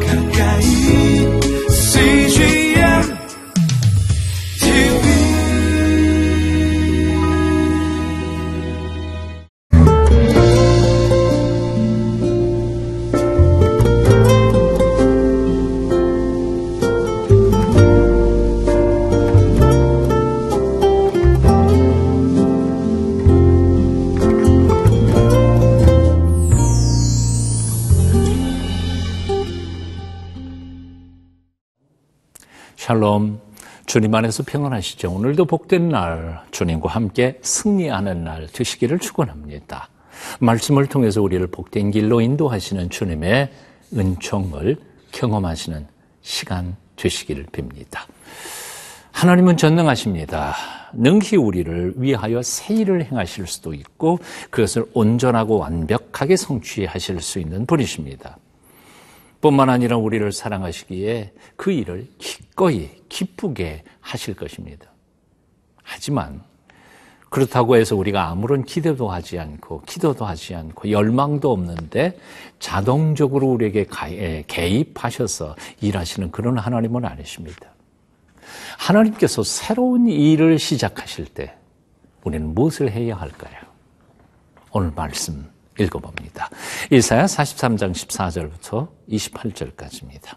가까 샬롬. 주님 안에서 평안하시죠. 오늘도 복된 날, 주님과 함께 승리하는 날 되시기를 축원합니다. 말씀을 통해서 우리를 복된 길로 인도하시는 주님의 은총을 경험하시는 시간 되시기를 빕니다. 하나님은 전능하십니다. 능히 우리를 위하여 새 일을 행하실 수도 있고 그것을 온전하고 완벽하게 성취하실 수 있는 분이십니다. 뿐만 아니라 우리를 사랑하시기에 그 일을 기꺼이 기쁘게 하실 것입니다. 하지만 그렇다고 해서 우리가 아무런 기대도 하지 않고 기도도 하지 않고 열망도 없는데 자동적으로 우리에게 개입하셔서 일하시는 그런 하나님은 아니십니다. 하나님께서 새로운 일을 시작하실 때 우리는 무엇을 해야 할까요? 오늘 말씀 읽어봅니다. 이사야 43장 14절부터 28절까지입니다.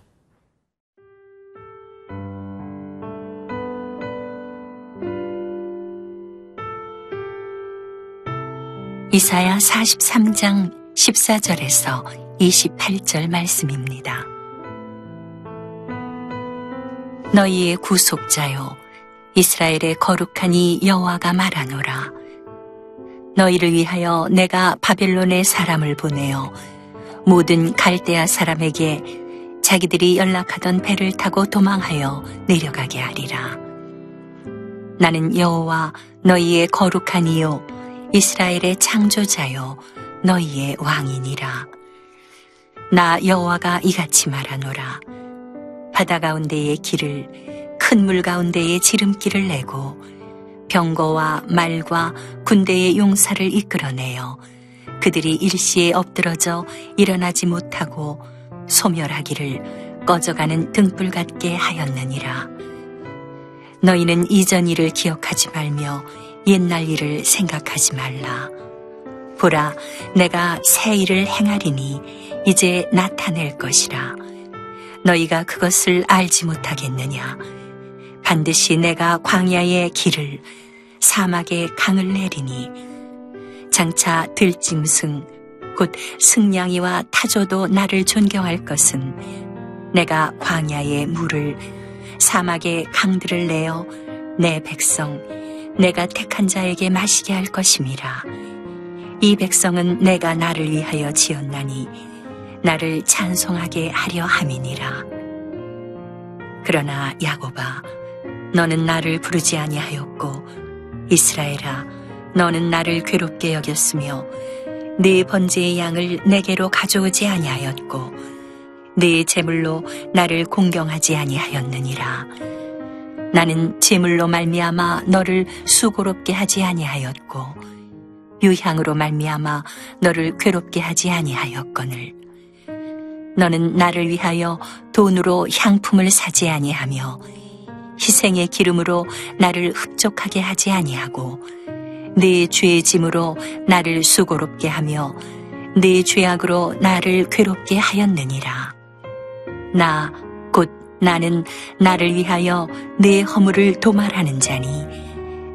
이사야 43장 14절에서 28절 말씀입니다. 너희의 구속자요 이스라엘의 거룩한 이 여호와가 말하노라 너희를 위하여 내가 바벨론의 사람을 보내어 모든 갈대아 사람에게 자기들이 연락하던 배를 타고 도망하여 내려가게 하리라. 나는 여호와 너희의 거룩한 이요 이스라엘의 창조자요 너희의 왕이니라. 나 여호와가 이같이 말하노라. 바다 가운데의 길을 큰 물 가운데의 지름길을 내고 병거와 말과 군대의 용사를 이끌어내어 그들이 일시에 엎드러져 일어나지 못하고 소멸하기를 꺼져가는 등불 같게 하였느니라. 너희는 이전 일을 기억하지 말며 옛날 일을 생각하지 말라. 보라, 내가 새 일을 행하리니 이제 나타낼 것이라. 너희가 그것을 알지 못하겠느냐? 반드시 내가 광야의 길을 사막의 강을 내리니 장차 들짐승 곧 승냥이와 타조도 나를 존경할 것은 내가 광야의 물을 사막의 강들을 내어 내 백성 내가 택한 자에게 마시게 할 것임이라. 이 백성은 내가 나를 위하여 지었나니 나를 찬송하게 하려 함이니라. 그러나 야곱아 너는 나를 부르지 아니하였고 이스라엘아 너는 나를 괴롭게 여겼으며 네 번제의 양을 내게로 가져오지 아니하였고 네 제물로 나를 공경하지 아니하였느니라. 나는 제물로 말미암아 너를 수고롭게 하지 아니하였고 유향으로 말미암아 너를 괴롭게 하지 아니하였거늘. 너는 나를 위하여 돈으로 향품을 사지 아니하며 희생의 기름으로 나를 흡족하게 하지 아니하고 네 죄의 짐으로 나를 수고롭게 하며 네 죄악으로 나를 괴롭게 하였느니라. 나 곧 나는 나를 위하여 네 허물을 도말하는 자니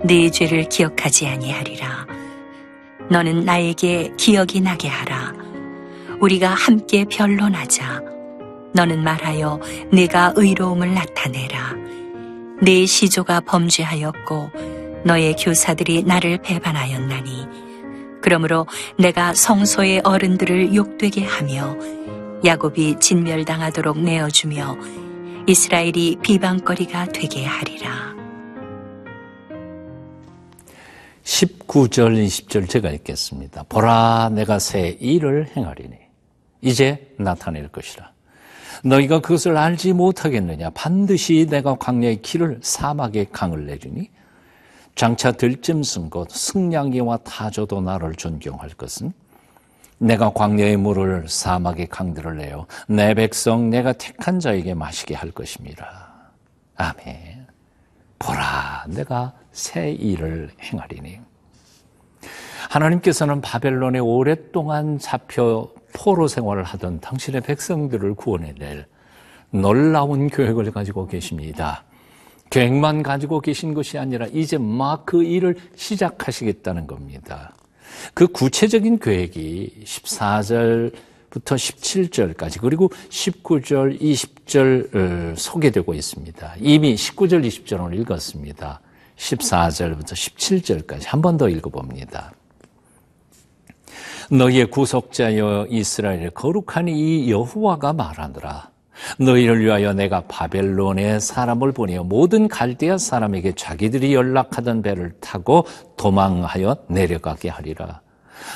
네 죄를 기억하지 아니하리라. 너는 나에게 기억이 나게 하라. 우리가 함께 변론하자. 너는 말하여 내가 의로움을 나타내라. 내 시조가 범죄하였고 너의 교사들이 나를 배반하였나니 그러므로 내가 성소의 어른들을 욕되게 하며 야곱이 진멸당하도록 내어주며 이스라엘이 비방거리가 되게 하리라. 19절, 20절 제가 읽겠습니다. 보라, 내가 새 일을 행하리니 이제 나타낼 것이라. 너희가 그것을 알지 못하겠느냐? 반드시 내가 광야의 길을 사막의 강을 내주니 장차 들짐승 곧 승냥이와 타조도 나를 존경할 것은 내가 광야의 물을 사막의 강들을 내어 내 백성 내가 택한 자에게 마시게 할 것입니다. 아멘. 보라, 내가 새 일을 행하리니. 하나님께서는 바벨론에 오랫동안 잡혀 포로 생활을 하던 당신의 백성들을 구원해낼 놀라운 계획을 가지고 계십니다. 계획만 가지고 계신 것이 아니라 이제 막 그 일을 시작하시겠다는 겁니다. 그 구체적인 계획이 14절부터 17절까지 그리고 19절, 20절 소개되고 있습니다. 이미 19절, 20절을 읽었습니다. 14절부터 17절까지 한 번 더 읽어봅니다. 너희의 구속자여 이스라엘 거룩하니 이 여호와가 말하노라. 너희를 위하여 내가 바벨론에 사람을 보내어 모든 갈대아 사람에게 자기들이 연락하던 배를 타고 도망하여 내려가게 하리라.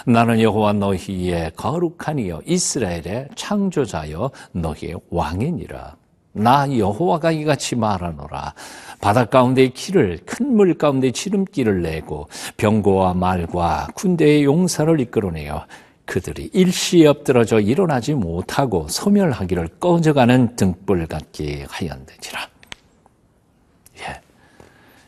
나는 여호와 너희의 거룩하니여 이스라엘의 창조자여 너희의 왕이니라. 나 여호와가 이같이 말하노라. 바다 가운데 길을 큰물 가운데 지름길을 내고 병고와 말과 군대의 용사를 이끌어내어 그들이 일시에 엎드러져 일어나지 못하고 소멸하기를 꺼져가는 등불 같게 하였느니라. 예.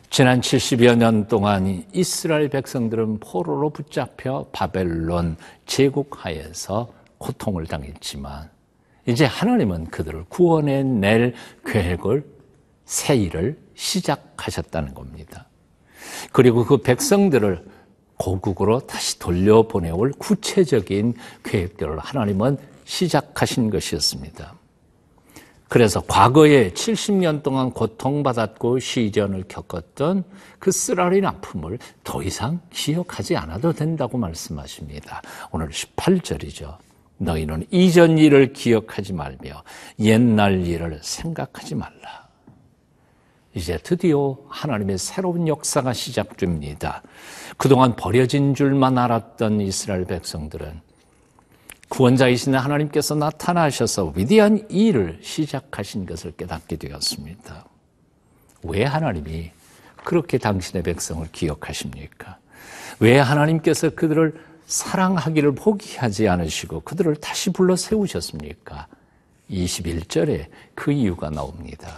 지난 70여 년 동안 이스라엘 백성들은 포로로 붙잡혀 바벨론 제국하에서 고통을 당했지만 이제 하나님은 그들을 구원해 낼 계획을 새 일을 시작하셨다는 겁니다. 그리고 그 백성들을 고국으로 다시 돌려보내올 구체적인 계획들을 하나님은 시작하신 것이었습니다. 그래서 과거에 70년 동안 고통받았고 시련을 겪었던 그 쓰라린 아픔을 더 이상 기억하지 않아도 된다고 말씀하십니다. 오늘 18절이죠. 너희는 이전 일을 기억하지 말며 옛날 일을 생각하지 말라. 이제 드디어 하나님의 새로운 역사가 시작됩니다. 그동안 버려진 줄만 알았던 이스라엘 백성들은 구원자이신 하나님께서 나타나셔서 위대한 일을 시작하신 것을 깨닫게 되었습니다. 왜 하나님이 그렇게 당신의 백성을 기억하십니까? 왜 하나님께서 그들을 사랑하기를 포기하지 않으시고 그들을 다시 불러 세우셨습니까? 21절에 그 이유가 나옵니다.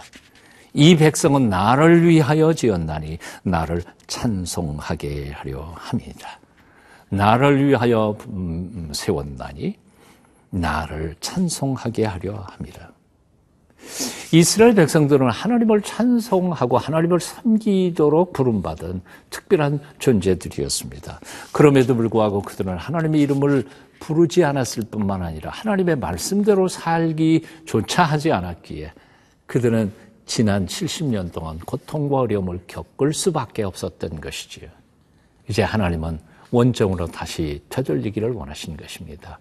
이 백성은 나를 위하여 지었나니 나를 찬송하게 하려 합니다. 나를 위하여 음, 세웠나니 나를 찬송하게 하려 합니다. 이스라엘 백성들은 하나님을 찬송하고 하나님을 섬기도록 부름받은 특별한 존재들이었습니다. 그럼에도 불구하고 그들은 하나님의 이름을 부르지 않았을 뿐만 아니라 하나님의 말씀대로 살기조차 하지 않았기에 그들은 지난 70년 동안 고통과 어려움을 겪을 수밖에 없었던 것이지요. 이제 하나님은 원정으로 다시 되돌리기를 원하신 것입니다.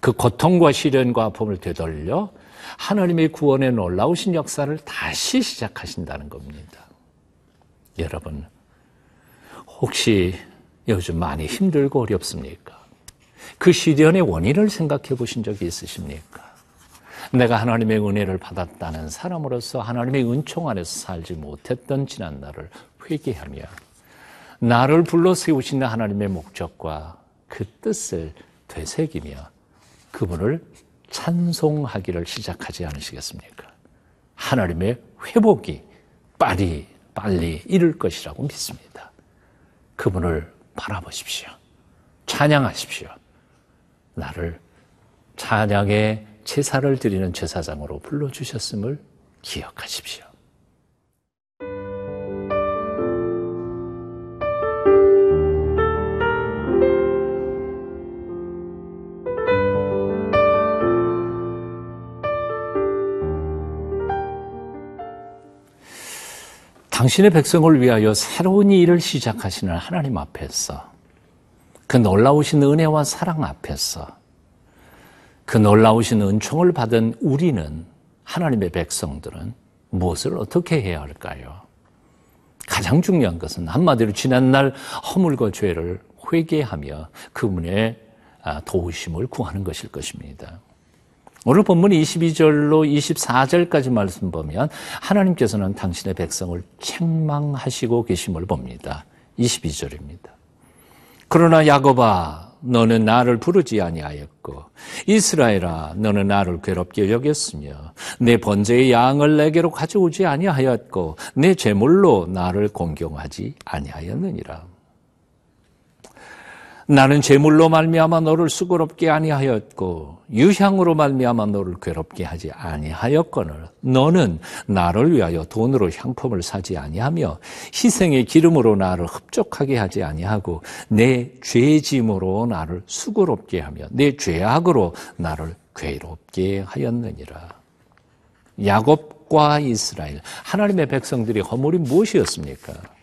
그 고통과 시련과 아픔을 되돌려 하나님의 구원에 놀라우신 역사를 다시 시작하신다는 겁니다. 여러분, 혹시 요즘 많이 힘들고 어렵습니까? 그 시련의 원인을 생각해 보신 적이 있으십니까? 내가 하나님의 은혜를 받았다는 사람으로서 하나님의 은총 안에서 살지 못했던 지난날을 회개하며 나를 불러 세우시는 하나님의 목적과 그 뜻을 되새기며 그분을 찬송하기를 시작하지 않으시겠습니까? 하나님의 회복이 빨리 빨리 이룰 것이라고 믿습니다. 그분을 바라보십시오. 찬양하십시오. 나를 찬양의 제사를 드리는 제사장으로 불러주셨음을 기억하십시오. 당신의 백성을 위하여 새로운 일을 시작하시는 하나님 앞에서 그 놀라우신 은혜와 사랑 앞에서 그 놀라우신 은총을 받은 우리는 하나님의 백성들은 무엇을 어떻게 해야 할까요? 가장 중요한 것은 한마디로 지난날 허물과 죄를 회개하며 그분의 아, 도우심을 구하는 것일 것입니다. 오늘 본문 22절로 24절까지 말씀 보면 하나님께서는 당신의 백성을 책망하시고 계심을 봅니다. 22절입니다. 그러나 야곱아 너는 나를 부르지 아니하였고 이스라엘아 너는 나를 괴롭게 여겼으며 내 번제의 양을 내게로 가져오지 아니하였고 내 제물로 나를 공경하지 아니하였느니라. 나는 제물로 말미암아 너를 수고롭게 아니하였고 유향으로 말미암아 너를 괴롭게 하지 아니하였거늘 너는 나를 위하여 돈으로 향품을 사지 아니하며 희생의 기름으로 나를 흡족하게 하지 아니하고 내 죄짐으로 나를 수고롭게 하며 내 죄악으로 나를 괴롭게 하였느니라 야곱과 이스라엘 하나님의 백성들이 허물이 무엇이었습니까?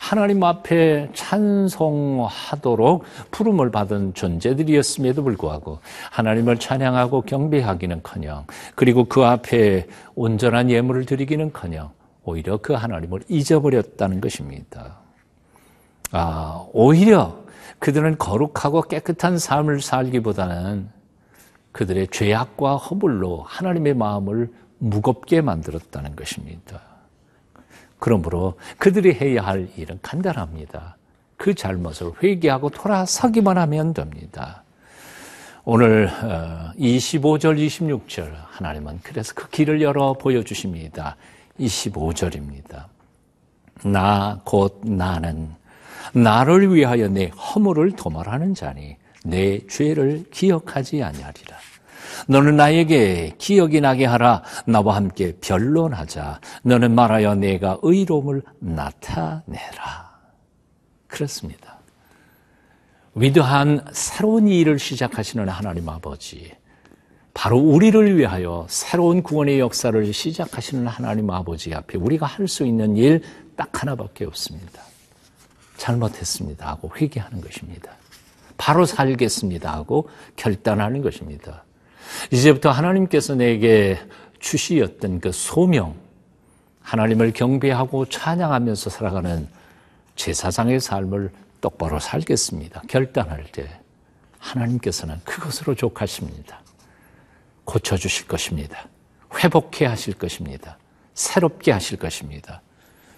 하나님 앞에 찬송하도록 부름을 받은 존재들이었음에도 불구하고 하나님을 찬양하고 경배하기는커녕 그리고 그 앞에 온전한 예물을 드리기는커녕 오히려 그 하나님을 잊어버렸다는 것입니다. 아, 오히려 그들은 거룩하고 깨끗한 삶을 살기보다는 그들의 죄악과 허물로 하나님의 마음을 무겁게 만들었다는 것입니다. 그러므로 그들이 해야 할 일은 간단합니다. 그 잘못을 회개하고 돌아서기만 하면 됩니다. 오늘 25절, 어, 26절 하나님은 그래서 그 길을 열어 보여주십니다. 25절입니다. 나 곧 나는 나를 위하여 내 허물을 도말하는 자니 내 죄를 기억하지 아니하리라. 너는 나에게 기억이 나게 하라. 나와 함께 변론하자. 너는 말하여 내가 의로움을 나타내라. 그렇습니다. 위대한 새로운 일을 시작하시는 하나님 아버지. 바로 우리를 위하여 새로운 구원의 역사를 시작하시는 하나님 아버지 앞에 우리가 할 수 있는 일 딱 하나밖에 없습니다. 잘못했습니다 하고 회개하는 것입니다. 바로 살겠습니다 하고 결단하는 것입니다. 이제부터 하나님께서 내게 주시었던 그 소명, 하나님을 경배하고 찬양하면서 살아가는 제사장의 삶을 똑바로 살겠습니다. 결단할 때 하나님께서는 그것으로 족하십니다. 고쳐주실 것입니다. 회복해 하실 것입니다. 새롭게 하실 것입니다.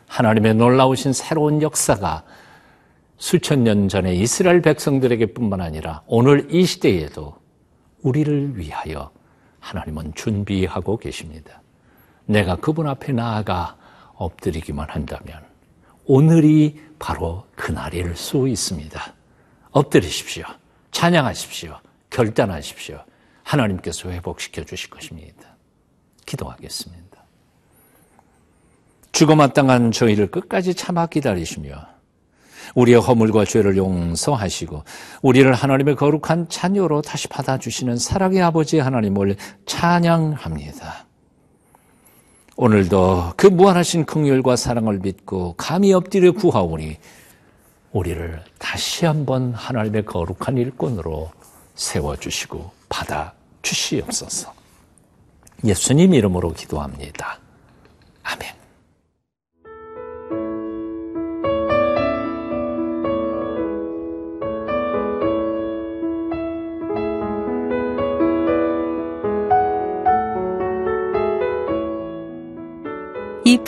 하나님의 놀라우신 새로운 역사가 수천 년 전에 이스라엘 백성들에게 뿐만 아니라 오늘 이 시대에도 우리를 위하여 하나님은 준비하고 계십니다. 내가 그분 앞에 나아가 엎드리기만 한다면 오늘이 바로 그날일 수 있습니다. 엎드리십시오. 찬양하십시오. 결단하십시오. 하나님께서 회복시켜 주실 것입니다. 기도하겠습니다. 죽어마땅한 저희를 끝까지 참아 기다리시며 우리의 허물과 죄를 용서하시고 우리를 하나님의 거룩한 자녀로 다시 받아주시는 사랑의 아버지 하나님을 찬양합니다. 오늘도 그 무한하신 긍휼과 사랑을 믿고 감히 엎드려 구하오니 우리를 다시 한번 하나님의 거룩한 일꾼으로 세워주시고 받아 주시옵소서. 예수님 이름으로 기도합니다. 아멘.